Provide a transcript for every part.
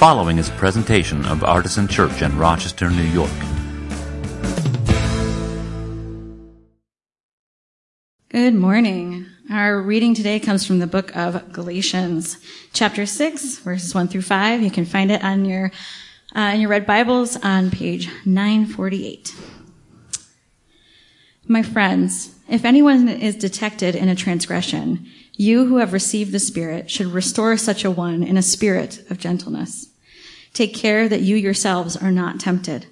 following is a presentation of Artisan Church in Rochester, New York. Good morning. Our reading today comes from the book of Galatians, chapter 6, verses 1 through 5. You can find it on your, uh, in your red Bibles on page 948. My friends, if anyone is detected in a transgression, you who have received the Spirit should restore such a one in a spirit of gentleness. Take care that you yourselves are not tempted.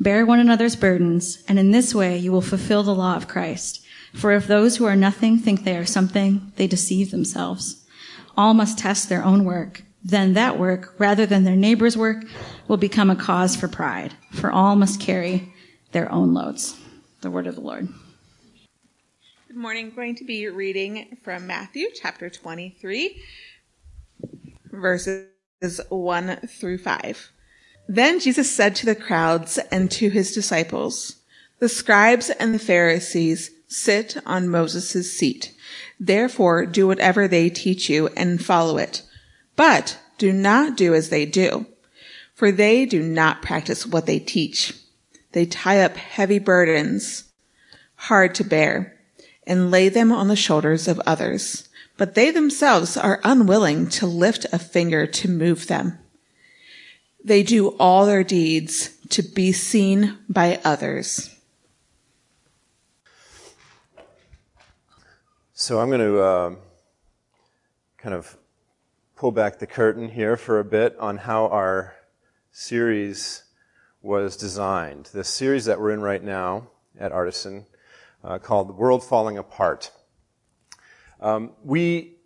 Bear one another's burdens, and in this way you will fulfill the law of Christ. For if those who are nothing think they are something, they deceive themselves. All must test their own work. Then that work, rather than their neighbor's work, will become a cause for pride. For all must carry their own loads. The word of the Lord. Good morning. I'm going to be reading from Matthew chapter 23, verses 1 through 5. Then Jesus said to the crowds and to his disciples, The scribes and the Pharisees sit on Moses' seat. Therefore, do whatever they teach you and follow it. But do not do as they do, for they do not practice what they teach. They tie up heavy burdens, hard to bear and lay them on the shoulders of others, but they themselves are unwilling to lift a finger to move them. They do all their deeds to be seen by others. So I'm going to uh, kind of pull back the curtain here for a bit on how our series was designed. The series that we're in right now at Artisan uh, called The World Falling Apart. Um, we,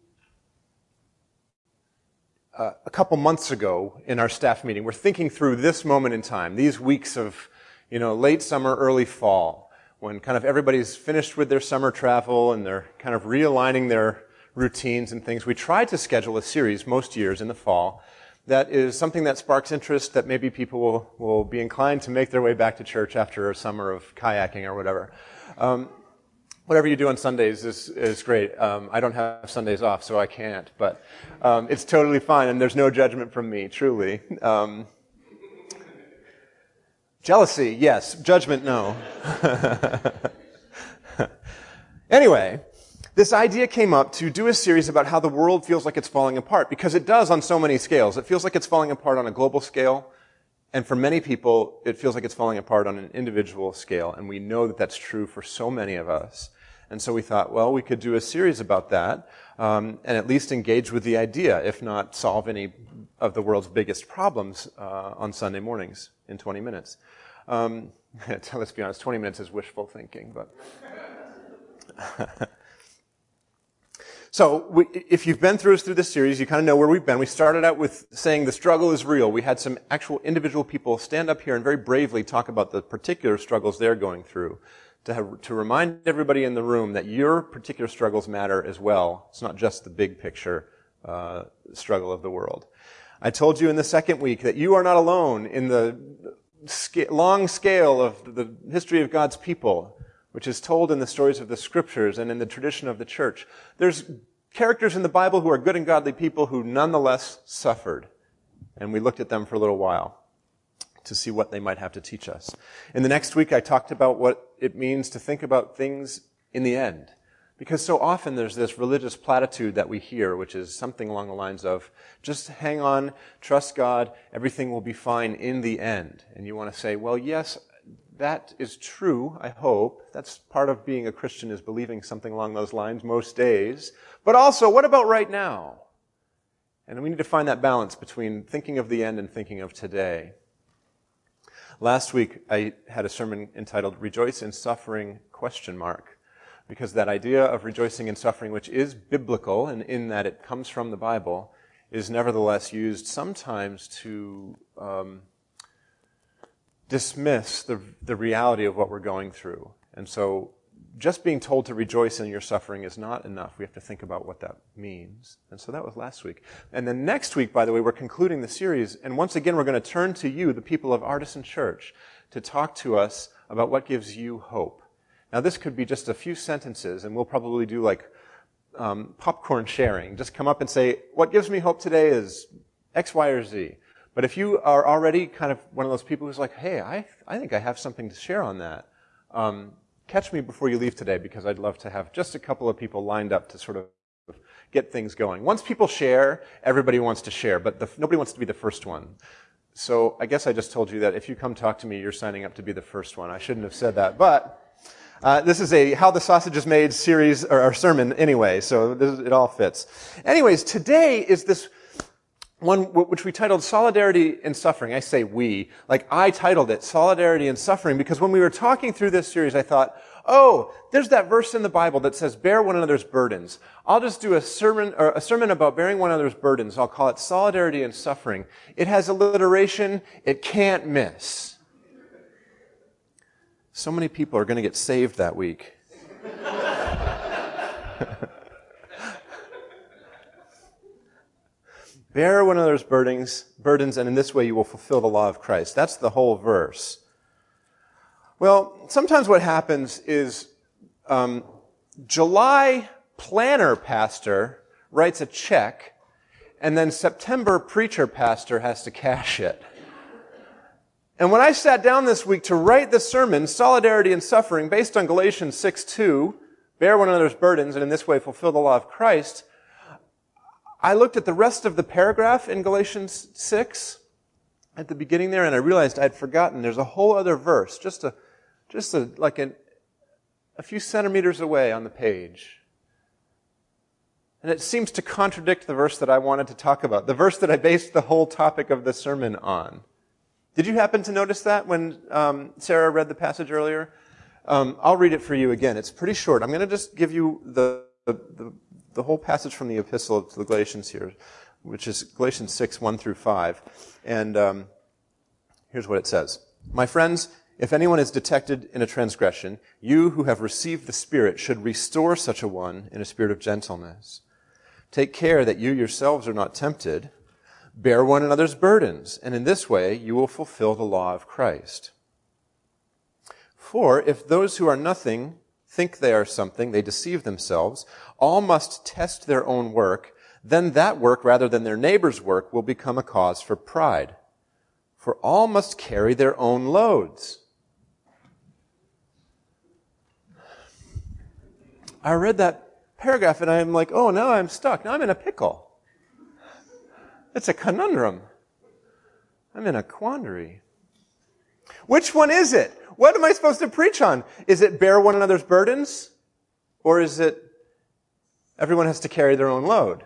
uh, a couple months ago in our staff meeting, we're thinking through this moment in time, these weeks of, you know, late summer, early fall, when kind of everybody's finished with their summer travel and they're kind of realigning their routines and things. We try to schedule a series most years in the fall that is something that sparks interest that maybe people will, will be inclined to make their way back to church after a summer of kayaking or whatever. Um, whatever you do on Sundays is, is great. Um, I don't have Sundays off, so I can't, but um, it's totally fine, and there's no judgment from me, truly. Um, jealousy, yes. Judgment, no. anyway, this idea came up to do a series about how the world feels like it's falling apart, because it does on so many scales. It feels like it's falling apart on a global scale. And for many people, it feels like it's falling apart on an individual scale, and we know that that's true for so many of us. And so we thought, well, we could do a series about that, um, and at least engage with the idea, if not solve any of the world's biggest problems uh, on Sunday mornings in 20 minutes. Um, let's be honest, 20 minutes is wishful thinking, but. So, we, if you've been through us through this series, you kind of know where we've been. We started out with saying the struggle is real. We had some actual individual people stand up here and very bravely talk about the particular struggles they're going through. To, have, to remind everybody in the room that your particular struggles matter as well. It's not just the big picture uh, struggle of the world. I told you in the second week that you are not alone in the long scale of the history of God's people which is told in the stories of the scriptures and in the tradition of the church. There's characters in the Bible who are good and godly people who nonetheless suffered. And we looked at them for a little while to see what they might have to teach us. In the next week, I talked about what it means to think about things in the end. Because so often there's this religious platitude that we hear, which is something along the lines of, just hang on, trust God, everything will be fine in the end. And you want to say, well, yes, that is true, I hope. That's part of being a Christian is believing something along those lines most days. But also, what about right now? And we need to find that balance between thinking of the end and thinking of today. Last week, I had a sermon entitled Rejoice in Suffering question mark. Because that idea of rejoicing in suffering, which is biblical and in that it comes from the Bible, is nevertheless used sometimes to um, dismiss the, the reality of what we're going through. And so just being told to rejoice in your suffering is not enough. We have to think about what that means. And so that was last week. And then next week, by the way, we're concluding the series. And once again, we're going to turn to you, the people of Artisan Church, to talk to us about what gives you hope. Now, this could be just a few sentences, and we'll probably do like um, popcorn sharing. Just come up and say, what gives me hope today is X, Y, or Z. But if you are already kind of one of those people who's like, hey, I, I think I have something to share on that, um, catch me before you leave today because I'd love to have just a couple of people lined up to sort of get things going. Once people share, everybody wants to share, but the, nobody wants to be the first one. So I guess I just told you that if you come talk to me, you're signing up to be the first one. I shouldn't have said that, but uh, this is a How the Sausage is Made series or, sermon anyway, so this, it all fits. Anyways, today is this one which we titled Solidarity in Suffering. I say we, like I titled it Solidarity in Suffering because when we were talking through this series, I thought, oh, there's that verse in the Bible that says, bear one another's burdens. I'll just do a sermon, or a sermon about bearing one another's burdens. I'll call it Solidarity in Suffering. It has alliteration it can't miss. So many people are going to get saved that week. Bear one another's burdens, burdens, and in this way you will fulfill the law of Christ. That's the whole verse. Well, sometimes what happens is um, July planner pastor writes a check, and then September preacher pastor has to cash it. And when I sat down this week to write the sermon, Solidarity and Suffering, based on Galatians 6 2, bear one another's burdens, and in this way fulfill the law of Christ, I looked at the rest of the paragraph in Galatians 6 at the beginning there, and I realized I'd forgotten there's a whole other verse, just a, just a, like an, a few centimeters away on the page. And it seems to contradict the verse that I wanted to talk about, the verse that I based the whole topic of the sermon on. Did you happen to notice that when um, Sarah read the passage earlier? Um, I'll read it for you again. It's pretty short. I'm going to just give you the, the, the the whole passage from the epistle to the Galatians here, which is Galatians 6, 1 through 5. And um, here's what it says. My friends, if anyone is detected in a transgression, you who have received the Spirit should restore such a one in a spirit of gentleness. Take care that you yourselves are not tempted. Bear one another's burdens, and in this way you will fulfill the law of Christ. For if those who are nothing think they are something, they deceive themselves. All must test their own work. Then that work, rather than their neighbor's work, will become a cause for pride. For all must carry their own loads. I read that paragraph and I'm like, oh, now I'm stuck. Now I'm in a pickle. It's a conundrum. I'm in a quandary. Which one is it? What am I supposed to preach on? Is it bear one another's burdens? Or is it everyone has to carry their own load?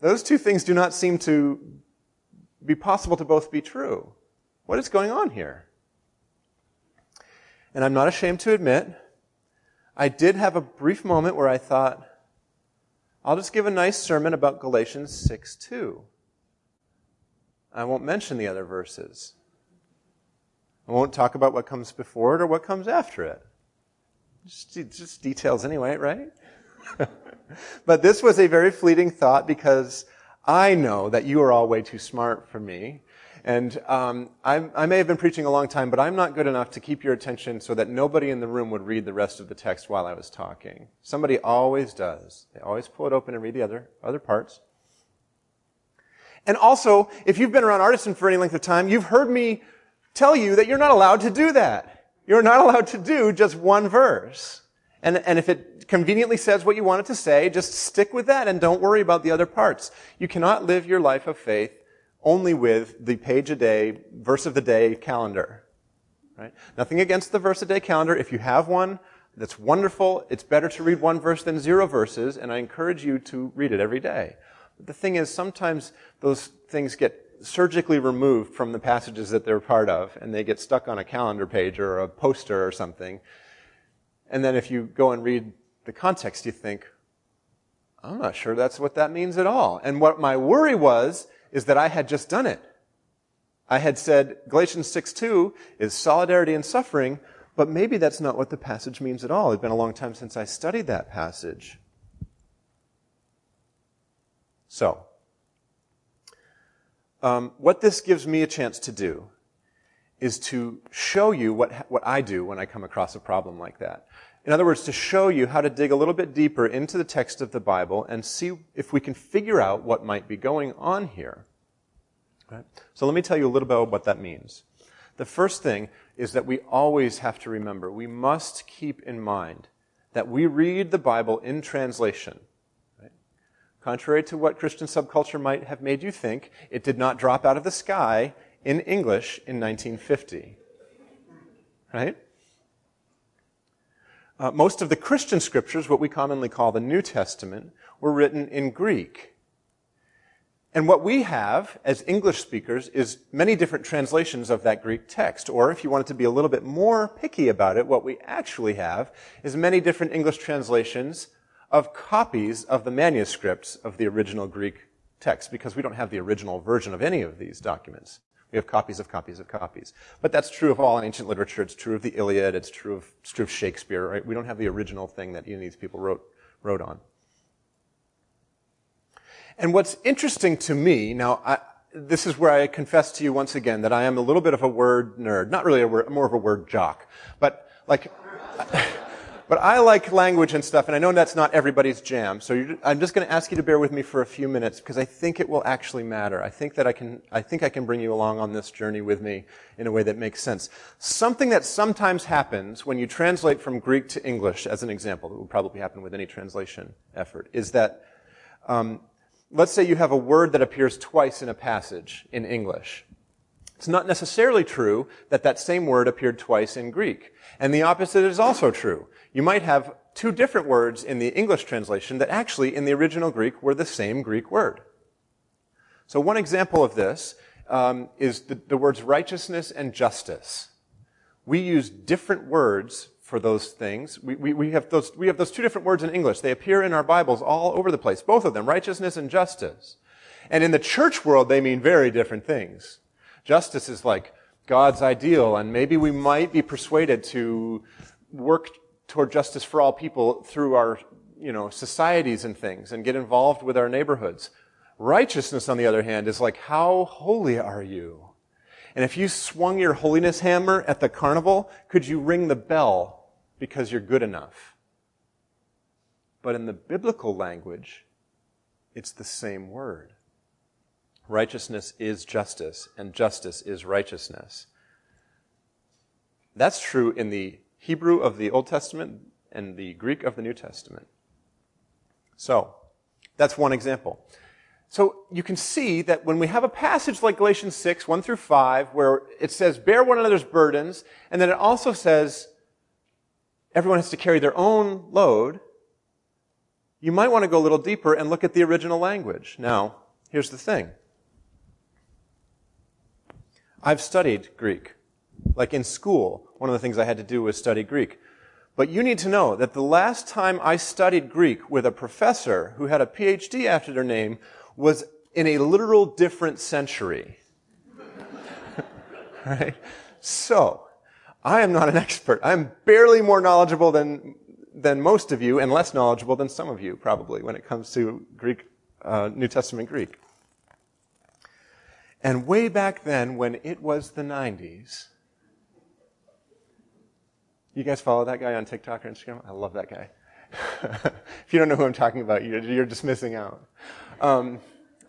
Those two things do not seem to be possible to both be true. What is going on here? And I'm not ashamed to admit, I did have a brief moment where I thought, I'll just give a nice sermon about Galatians 6 2. I won't mention the other verses. I won't talk about what comes before it or what comes after it. Just, just details anyway, right? but this was a very fleeting thought because I know that you are all way too smart for me. And um, I may have been preaching a long time, but I'm not good enough to keep your attention so that nobody in the room would read the rest of the text while I was talking. Somebody always does. They always pull it open and read the other, other parts. And also, if you've been around Artisan for any length of time, you've heard me tell you that you're not allowed to do that. You're not allowed to do just one verse. And, and if it conveniently says what you want it to say, just stick with that and don't worry about the other parts. You cannot live your life of faith only with the page a day, verse of the day calendar. Right? Nothing against the verse a day calendar. If you have one, that's wonderful. It's better to read one verse than zero verses, and I encourage you to read it every day. But the thing is, sometimes those things get surgically removed from the passages that they're part of, and they get stuck on a calendar page or a poster or something. And then if you go and read the context, you think, I'm not sure that's what that means at all. And what my worry was, is that I had just done it. I had said Galatians 6:2 is solidarity in suffering, but maybe that's not what the passage means at all. It's been a long time since I studied that passage. So, um, what this gives me a chance to do is to show you what, what I do when I come across a problem like that. In other words, to show you how to dig a little bit deeper into the text of the Bible and see if we can figure out what might be going on here. Right? So let me tell you a little bit about what that means. The first thing is that we always have to remember, we must keep in mind that we read the Bible in translation. Contrary to what Christian subculture might have made you think, it did not drop out of the sky in English in 1950. Right? Uh, most of the Christian scriptures, what we commonly call the New Testament, were written in Greek. And what we have as English speakers is many different translations of that Greek text. Or if you wanted to be a little bit more picky about it, what we actually have is many different English translations of copies of the manuscripts of the original Greek text, because we don't have the original version of any of these documents. We have copies of copies of copies. But that's true of all ancient literature. It's true of the Iliad. It's true of, it's true of Shakespeare, right? We don't have the original thing that any of these people wrote, wrote on. And what's interesting to me, now, I, this is where I confess to you once again that I am a little bit of a word nerd. Not really a word, more of a word jock. But, like, but I like language and stuff, and I know that's not everybody's jam. So I'm just going to ask you to bear with me for a few minutes because I think it will actually matter. I think that I can, I think I can bring you along on this journey with me in a way that makes sense. Something that sometimes happens when you translate from Greek to English, as an example, that will probably happen with any translation effort, is that um, let's say you have a word that appears twice in a passage in English. It's not necessarily true that that same word appeared twice in Greek. And the opposite is also true. You might have two different words in the English translation that actually in the original Greek were the same Greek word. So one example of this um, is the, the words righteousness and justice. We use different words for those things. We, we, we, have those, we have those two different words in English. They appear in our Bibles all over the place, both of them, righteousness and justice. And in the church world, they mean very different things. Justice is like God's ideal, and maybe we might be persuaded to work toward justice for all people through our, you know, societies and things and get involved with our neighborhoods. Righteousness, on the other hand, is like, how holy are you? And if you swung your holiness hammer at the carnival, could you ring the bell because you're good enough? But in the biblical language, it's the same word. Righteousness is justice, and justice is righteousness. That's true in the Hebrew of the Old Testament and the Greek of the New Testament. So, that's one example. So you can see that when we have a passage like Galatians 6, 1 through 5, where it says, bear one another's burdens, and then it also says, everyone has to carry their own load, you might want to go a little deeper and look at the original language. Now, here's the thing. I've studied Greek. Like in school, one of the things I had to do was study Greek. But you need to know that the last time I studied Greek with a professor who had a PhD after their name was in a literal different century. right? So, I am not an expert. I'm barely more knowledgeable than, than most of you and less knowledgeable than some of you, probably, when it comes to Greek, uh, New Testament Greek. And way back then, when it was the 90s, you guys follow that guy on TikTok or Instagram? I love that guy. if you don't know who I'm talking about, you're, you're just missing out. Um,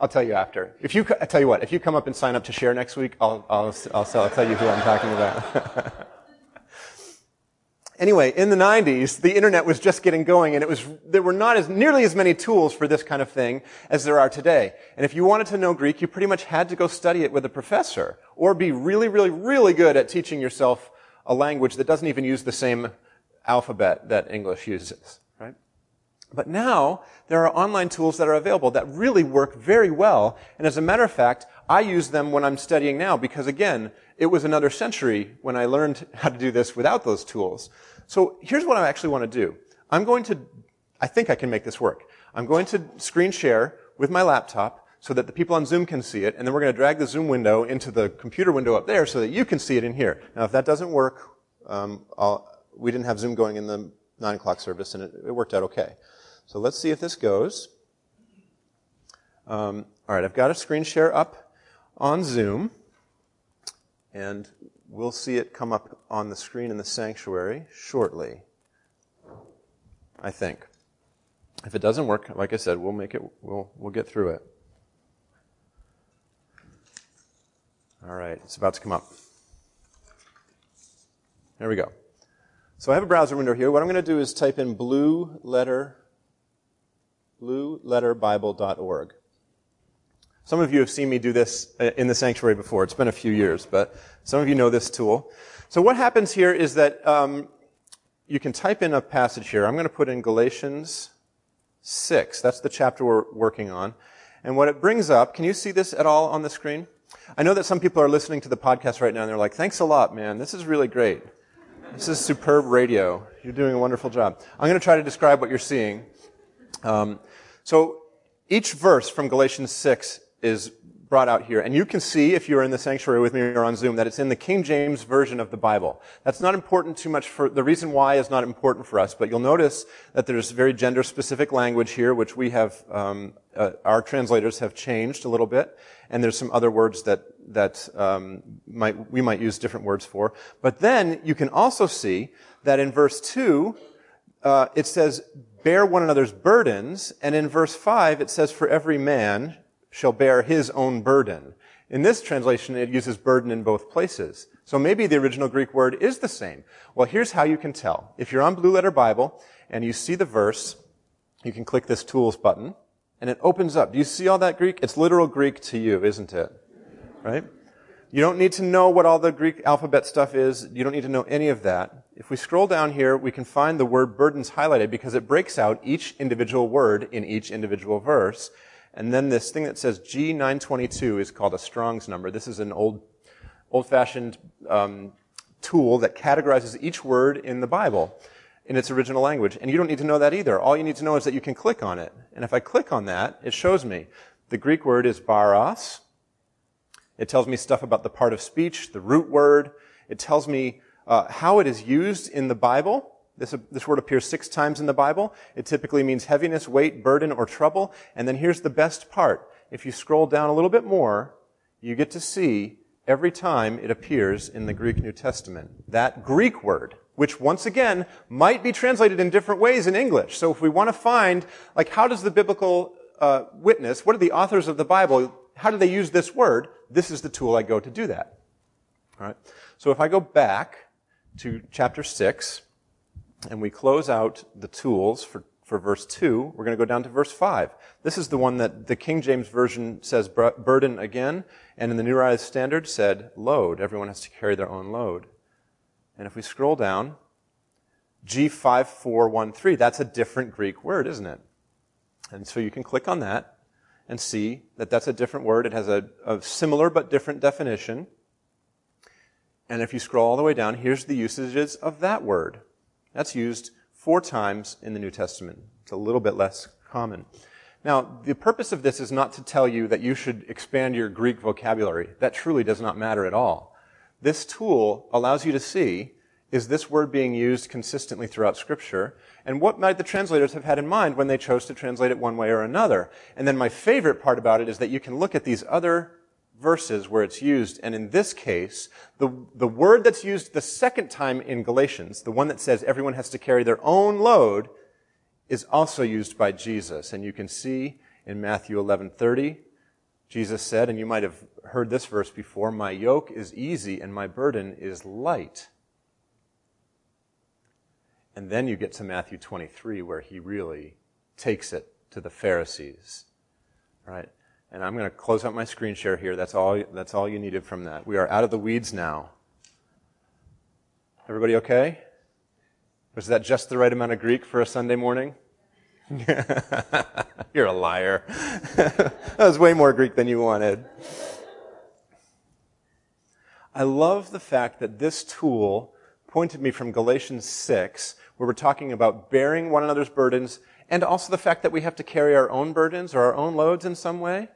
I'll tell you after. If you, I tell you what, if you come up and sign up to share next week, I'll, I'll, I'll, I'll tell you who I'm talking about. anyway, in the 90s, the internet was just getting going and it was, there were not as, nearly as many tools for this kind of thing as there are today. And if you wanted to know Greek, you pretty much had to go study it with a professor or be really, really, really good at teaching yourself a language that doesn't even use the same alphabet that English uses. Right? But now, there are online tools that are available that really work very well. And as a matter of fact, I use them when I'm studying now because again, it was another century when I learned how to do this without those tools. So here's what I actually want to do. I'm going to, I think I can make this work. I'm going to screen share with my laptop so that the people on Zoom can see it, and then we're going to drag the Zoom window into the computer window up there so that you can see it in here. Now, if that doesn't work, um, we didn't have Zoom going in the 9 o'clock service, and it, it worked out okay. So let's see if this goes. Um, all right, I've got a screen share up on Zoom, and we'll see it come up on the screen in the sanctuary shortly. I think. If it doesn't work, like I said, we'll make it. We'll we'll get through it. All right, it's about to come up. There we go. So I have a browser window here. What I'm going to do is type in blue letter, blueletterbible.org. Some of you have seen me do this uh, in the sanctuary before. It's been a few years, but some of you know this tool. So what happens here is that um, you can type in a passage here. I'm going to put in Galatians 6. That's the chapter we're working on. And what it brings up, can you see this at all on the screen? I know that some people are listening to the podcast right now and they're like, thanks a lot, man. This is really great. This is superb radio. You're doing a wonderful job. I'm going to try to describe what you're seeing. Um, so each verse from Galatians 6 is brought out here. And you can see, if you're in the sanctuary with me or on Zoom, that it's in the King James Version of the Bible. That's not important too much for, the reason why is not important for us, but you'll notice that there's very gender specific language here, which we have, um, uh, our translators have changed a little bit. And there's some other words that, that, um, might, we might use different words for. But then you can also see that in verse 2, uh, it says, bear one another's burdens. And in verse 5, it says, for every man shall bear his own burden. In this translation, it uses burden in both places. So maybe the original Greek word is the same. Well, here's how you can tell. If you're on Blue Letter Bible and you see the verse, you can click this tools button and it opens up. Do you see all that Greek? It's literal Greek to you, isn't it? Right? You don't need to know what all the Greek alphabet stuff is. You don't need to know any of that. If we scroll down here, we can find the word burdens highlighted because it breaks out each individual word in each individual verse and then this thing that says G922 is called a Strong's number. This is an old, old-fashioned um, tool that categorizes each word in the Bible in its original language. And you don't need to know that either. All you need to know is that you can click on it. And if I click on that, it shows me. The Greek word is baros. It tells me stuff about the part of speech, the root word. It tells me uh, how it is used in the Bible. This, this word appears six times in the Bible. It typically means heaviness, weight, burden, or trouble. And then here's the best part. If you scroll down a little bit more, you get to see every time it appears in the Greek New Testament. That Greek word, which once again might be translated in different ways in English. So if we want to find, like, how does the biblical uh, witness, what are the authors of the Bible, how do they use this word? This is the tool I go to do that. All right. So if I go back to chapter 6, and we close out the tools for, for verse 2, we're going to go down to verse 5. This is the one that the King James Version says burden again, and in the New Revised Standard said load. Everyone has to carry their own load. And if we scroll down, G5413, that's a different Greek word, isn't it? And so you can click on that and see that that's a different word. It has a, a similar but different definition. And if you scroll all the way down, here's the usages of that word. That's used four times in the New Testament. It's a little bit less common. Now, the purpose of this is not to tell you that you should expand your Greek vocabulary. That truly does not matter at all. This tool allows you to see is this word being used consistently throughout Scripture? And what might the translators have had in mind when they chose to translate it one way or another? And then my favorite part about it is that you can look at these other verses where it's used. And in this case, the, the word that's used the second time in Galatians, the one that says everyone has to carry their own load, is also used by Jesus. And you can see in Matthew 11:30, Jesus said, and you might have heard this verse before, my yoke is easy and my burden is light. And then you get to Matthew 23 where he really takes it to the Pharisees. Right? And I'm going to close out my screen share here. That's all, that's all you needed from that. We are out of the weeds now. Everybody okay? Was that just the right amount of Greek for a Sunday morning? You're a liar. that was way more Greek than you wanted. I love the fact that this tool pointed me from Galatians 6, where we're talking about bearing one another's burdens, and also the fact that we have to carry our own burdens or our own loads in some way.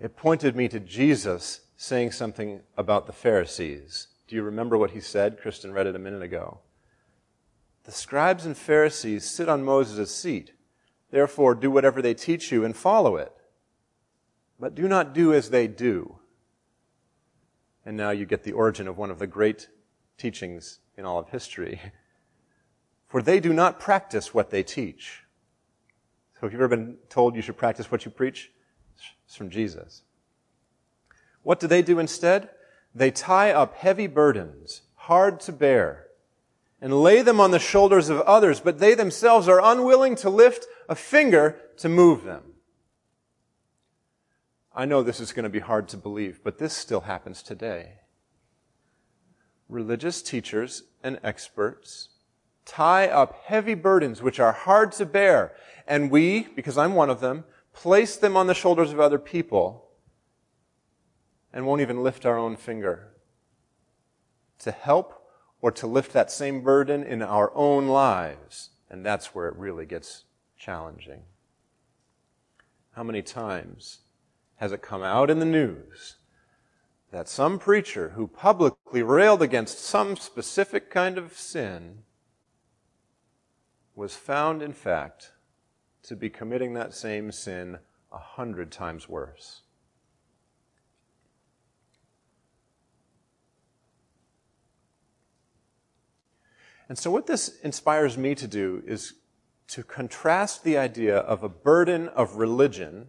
It pointed me to Jesus saying something about the Pharisees. Do you remember what he said? Kristen read it a minute ago. The scribes and Pharisees sit on Moses' seat. Therefore, do whatever they teach you and follow it. But do not do as they do. And now you get the origin of one of the great teachings in all of history. For they do not practice what they teach. So, have you ever been told you should practice what you preach? It's from Jesus. What do they do instead? They tie up heavy burdens, hard to bear, and lay them on the shoulders of others, but they themselves are unwilling to lift a finger to move them. I know this is going to be hard to believe, but this still happens today. Religious teachers and experts tie up heavy burdens which are hard to bear, and we, because I'm one of them, place them on the shoulders of other people and won't even lift our own finger to help or to lift that same burden in our own lives. And that's where it really gets challenging. How many times has it come out in the news that some preacher who publicly railed against some specific kind of sin was found, in fact, to be committing that same sin a hundred times worse? And so, what this inspires me to do is to contrast the idea of a burden of religion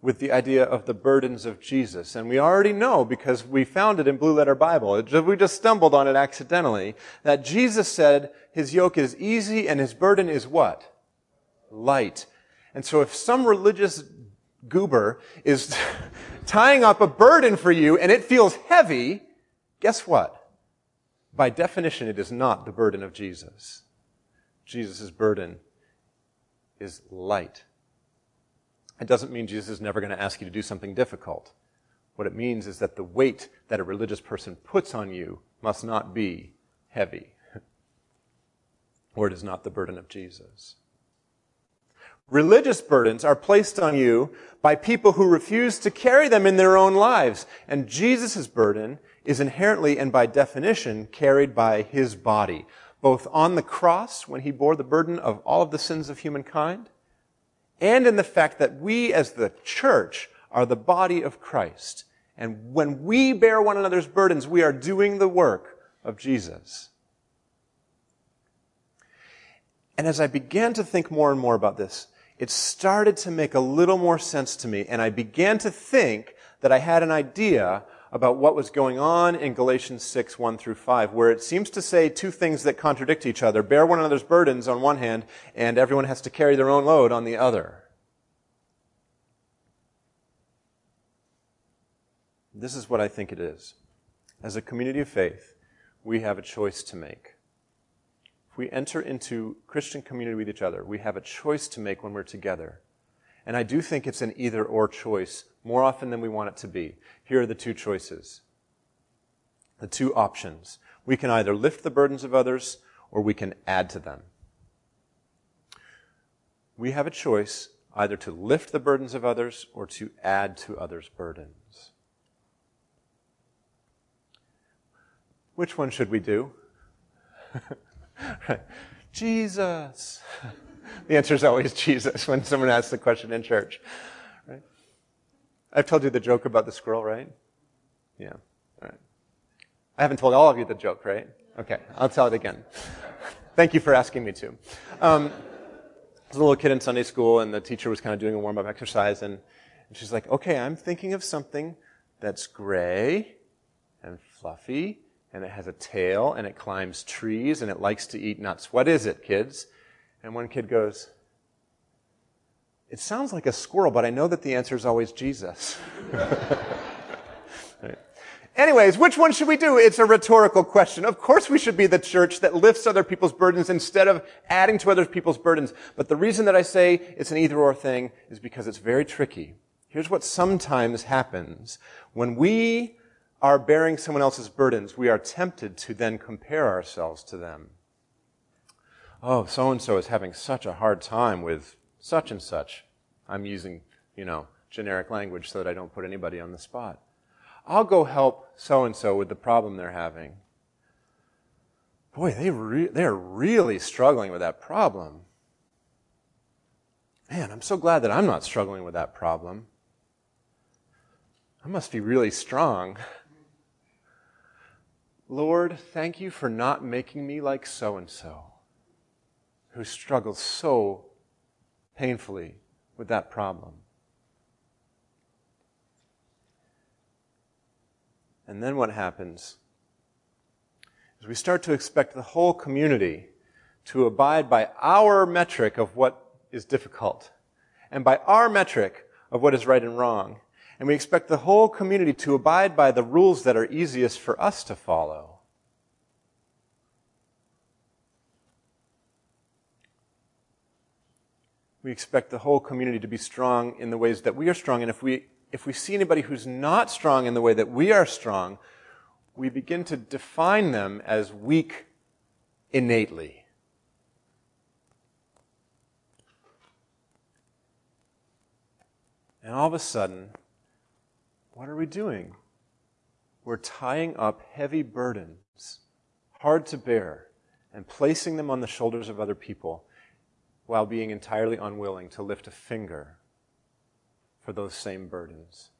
with the idea of the burdens of Jesus. And we already know, because we found it in Blue Letter Bible, we just stumbled on it accidentally, that Jesus said his yoke is easy and his burden is what? Light. And so if some religious goober is tying up a burden for you and it feels heavy, guess what? By definition, it is not the burden of Jesus. Jesus' burden is light. It doesn't mean Jesus is never going to ask you to do something difficult. What it means is that the weight that a religious person puts on you must not be heavy, or it is not the burden of Jesus. Religious burdens are placed on you by people who refuse to carry them in their own lives. And Jesus' burden is inherently and by definition carried by his body, both on the cross when he bore the burden of all of the sins of humankind, and in the fact that we as the church are the body of Christ. And when we bear one another's burdens, we are doing the work of Jesus. And as I began to think more and more about this, it started to make a little more sense to me, and I began to think that I had an idea about what was going on in Galatians 6, 1 through 5, where it seems to say two things that contradict each other. Bear one another's burdens on one hand, and everyone has to carry their own load on the other. This is what I think it is. As a community of faith, we have a choice to make. If we enter into Christian community with each other, we have a choice to make when we're together. And I do think it's an either or choice more often than we want it to be. Here are the two choices. The two options. We can either lift the burdens of others or we can add to them. We have a choice either to lift the burdens of others or to add to others' burdens. Which one should we do? Jesus. The answer is always Jesus when someone asks the question in church. Right? I've told you the joke about the squirrel, right? Yeah. All right. I haven't told all of you the joke, right? Okay, I'll tell it again. Thank you for asking me to. Um, was a little kid in Sunday school, and the teacher was kind of doing a warm up exercise, and, and she's like, okay, I'm thinking of something that's gray and fluffy and it has a tail and it climbs trees and it likes to eat nuts. What is it, kids? And one kid goes, It sounds like a squirrel, but I know that the answer is always Jesus. Anyways, which one should we do? It's a rhetorical question. Of course we should be the church that lifts other people's burdens instead of adding to other people's burdens. But the reason that I say it's an either or thing is because it's very tricky. Here's what sometimes happens. When we are bearing someone else's burdens, we are tempted to then compare ourselves to them. Oh, so and so is having such a hard time with such and such. I'm using, you know, generic language so that I don't put anybody on the spot. I'll go help so and so with the problem they're having. Boy, they re- they're really struggling with that problem. Man, I'm so glad that I'm not struggling with that problem. I must be really strong. Lord, thank you for not making me like so and so, who struggles so painfully with that problem. And then what happens is we start to expect the whole community to abide by our metric of what is difficult and by our metric of what is right and wrong. And we expect the whole community to abide by the rules that are easiest for us to follow. We expect the whole community to be strong in the ways that we are strong. And if we, if we see anybody who's not strong in the way that we are strong, we begin to define them as weak innately. And all of a sudden, what are we doing? We're tying up heavy burdens, hard to bear, and placing them on the shoulders of other people while being entirely unwilling to lift a finger for those same burdens.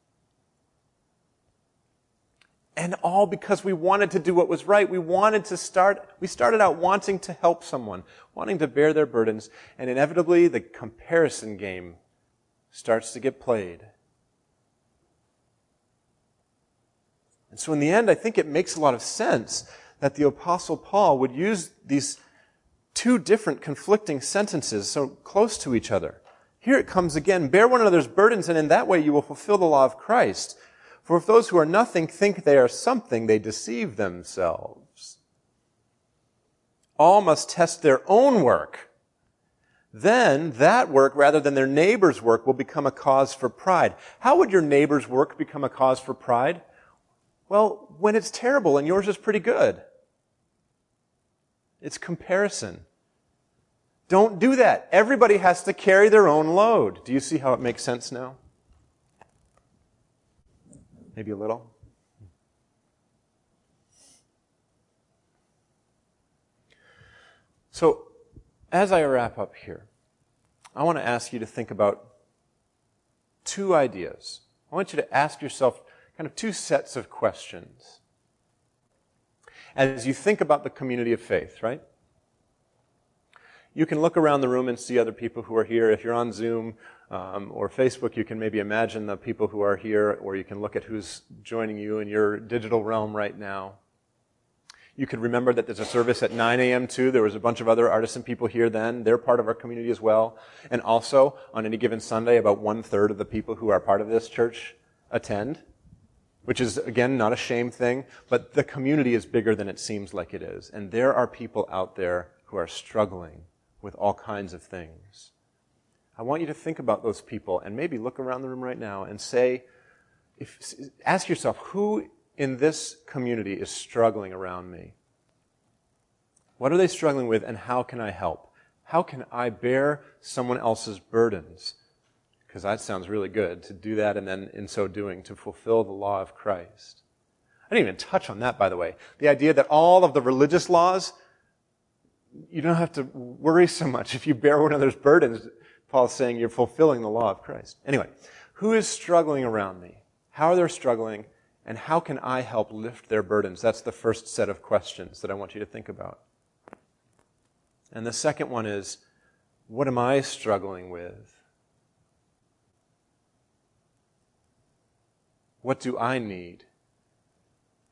And all because we wanted to do what was right. We wanted to start, we started out wanting to help someone, wanting to bear their burdens, and inevitably the comparison game starts to get played. And so in the end, I think it makes a lot of sense that the apostle Paul would use these two different conflicting sentences so close to each other. Here it comes again. Bear one another's burdens, and in that way you will fulfill the law of Christ. For if those who are nothing think they are something, they deceive themselves. All must test their own work. Then that work, rather than their neighbor's work, will become a cause for pride. How would your neighbor's work become a cause for pride? Well, when it's terrible and yours is pretty good. It's comparison. Don't do that. Everybody has to carry their own load. Do you see how it makes sense now? Maybe a little? So, as I wrap up here, I want to ask you to think about two ideas. I want you to ask yourself kind of two sets of questions as you think about the community of faith, right? You can look around the room and see other people who are here. If you're on Zoom um, or Facebook, you can maybe imagine the people who are here, or you can look at who's joining you in your digital realm right now. You could remember that there's a service at 9 a.m. too. There was a bunch of other artisan people here then. They're part of our community as well. And also, on any given Sunday, about one third of the people who are part of this church attend which is again not a shame thing, but the community is bigger than it seems like it is. And there are people out there who are struggling with all kinds of things. I want you to think about those people and maybe look around the room right now and say, if, ask yourself, who in this community is struggling around me? What are they struggling with and how can I help? How can I bear someone else's burdens? Because that sounds really good to do that and then in so doing to fulfill the law of Christ. I didn't even touch on that, by the way. The idea that all of the religious laws, you don't have to worry so much. If you bear one another's burdens, Paul's saying you're fulfilling the law of Christ. Anyway, who is struggling around me? How are they struggling? And how can I help lift their burdens? That's the first set of questions that I want you to think about. And the second one is, what am I struggling with? What do I need?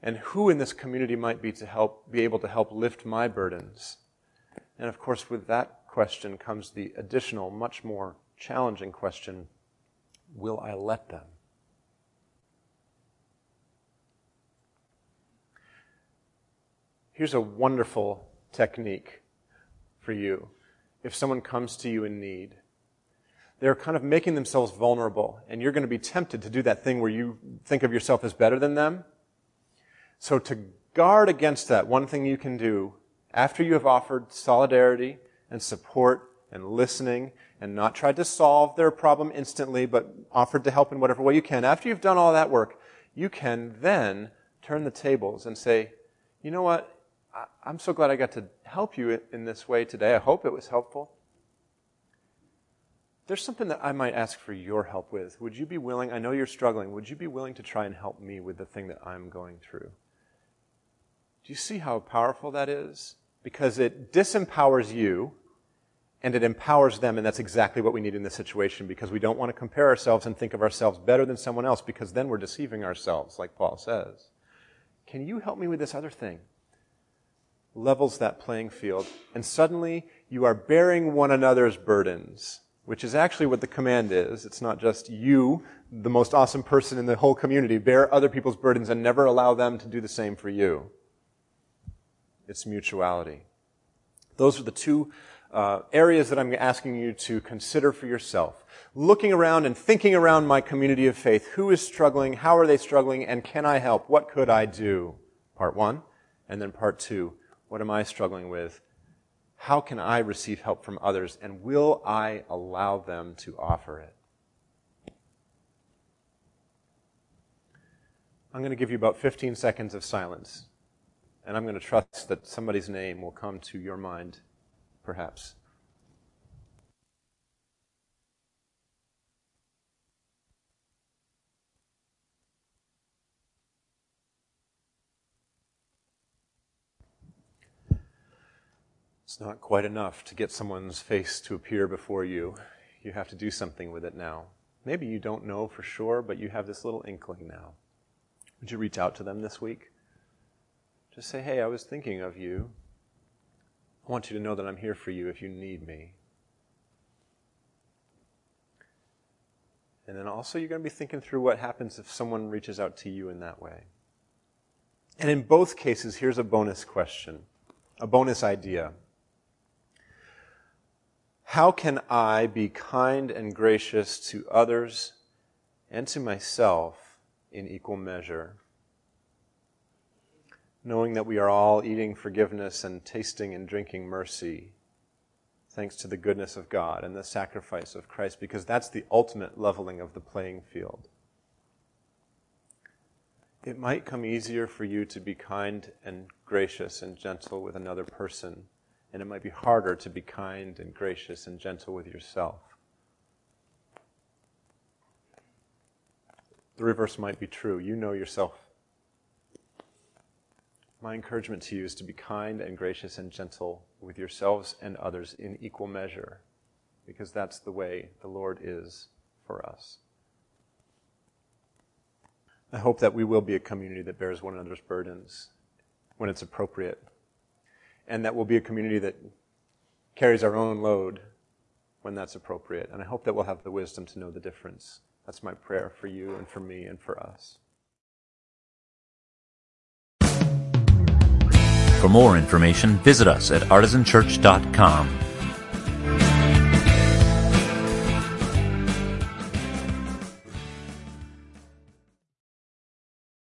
And who in this community might be to help, be able to help lift my burdens? And of course, with that question comes the additional, much more challenging question, will I let them? Here's a wonderful technique for you. If someone comes to you in need, they're kind of making themselves vulnerable, and you're going to be tempted to do that thing where you think of yourself as better than them. So to guard against that, one thing you can do after you have offered solidarity and support and listening and not tried to solve their problem instantly, but offered to help in whatever way you can, after you've done all that work, you can then turn the tables and say, you know what? I'm so glad I got to help you in this way today. I hope it was helpful there's something that I might ask for your help with. Would you be willing? I know you're struggling. Would you be willing to try and help me with the thing that I'm going through? Do you see how powerful that is? Because it disempowers you and it empowers them, and that's exactly what we need in this situation because we don't want to compare ourselves and think of ourselves better than someone else because then we're deceiving ourselves, like Paul says. Can you help me with this other thing? Levels that playing field. And suddenly you are bearing one another's burdens, which is actually what the command is. It's not just you, the most awesome person in the whole community, bear other people's burdens and never allow them to do the same for you. It's mutuality. Those are the two uh, areas that I'm asking you to consider for yourself. Looking around and thinking around my community of faith. Who is struggling? How are they struggling? And can I help? What could I do? Part one. And then part two. What am I struggling with? How can I receive help from others? And will I allow them to offer it? I'm going to give you about 15 seconds of silence. And I'm going to trust that somebody's name will come to your mind perhaps. It's not quite enough to get someone's face to appear before you. You have to do something with it now. Maybe you don't know for sure, but you have this little inkling now. Would you reach out to them this week? Just say, hey, I was thinking of you. I want you to know that I'm here for you if you need me. And then also, you're going to be thinking through what happens if someone reaches out to you in that way. And in both cases, here's a bonus question, a bonus idea. How can I be kind and gracious to others and to myself in equal measure? knowing that we are all eating forgiveness and tasting and drinking mercy, thanks to the goodness of God and the sacrifice of Christ, because that's the ultimate leveling of the playing field. It might come easier for you to be kind and gracious and gentle with another person, and it might be harder to be kind and gracious and gentle with yourself. The reverse might be true. You know yourself my encouragement to you is to be kind and gracious and gentle with yourselves and others in equal measure, because that's the way the Lord is for us. I hope that we will be a community that bears one another's burdens when it's appropriate, and that we'll be a community that carries our own load when that's appropriate. And I hope that we'll have the wisdom to know the difference. That's my prayer for you and for me and for us. For more information, visit us at artisanchurch.com.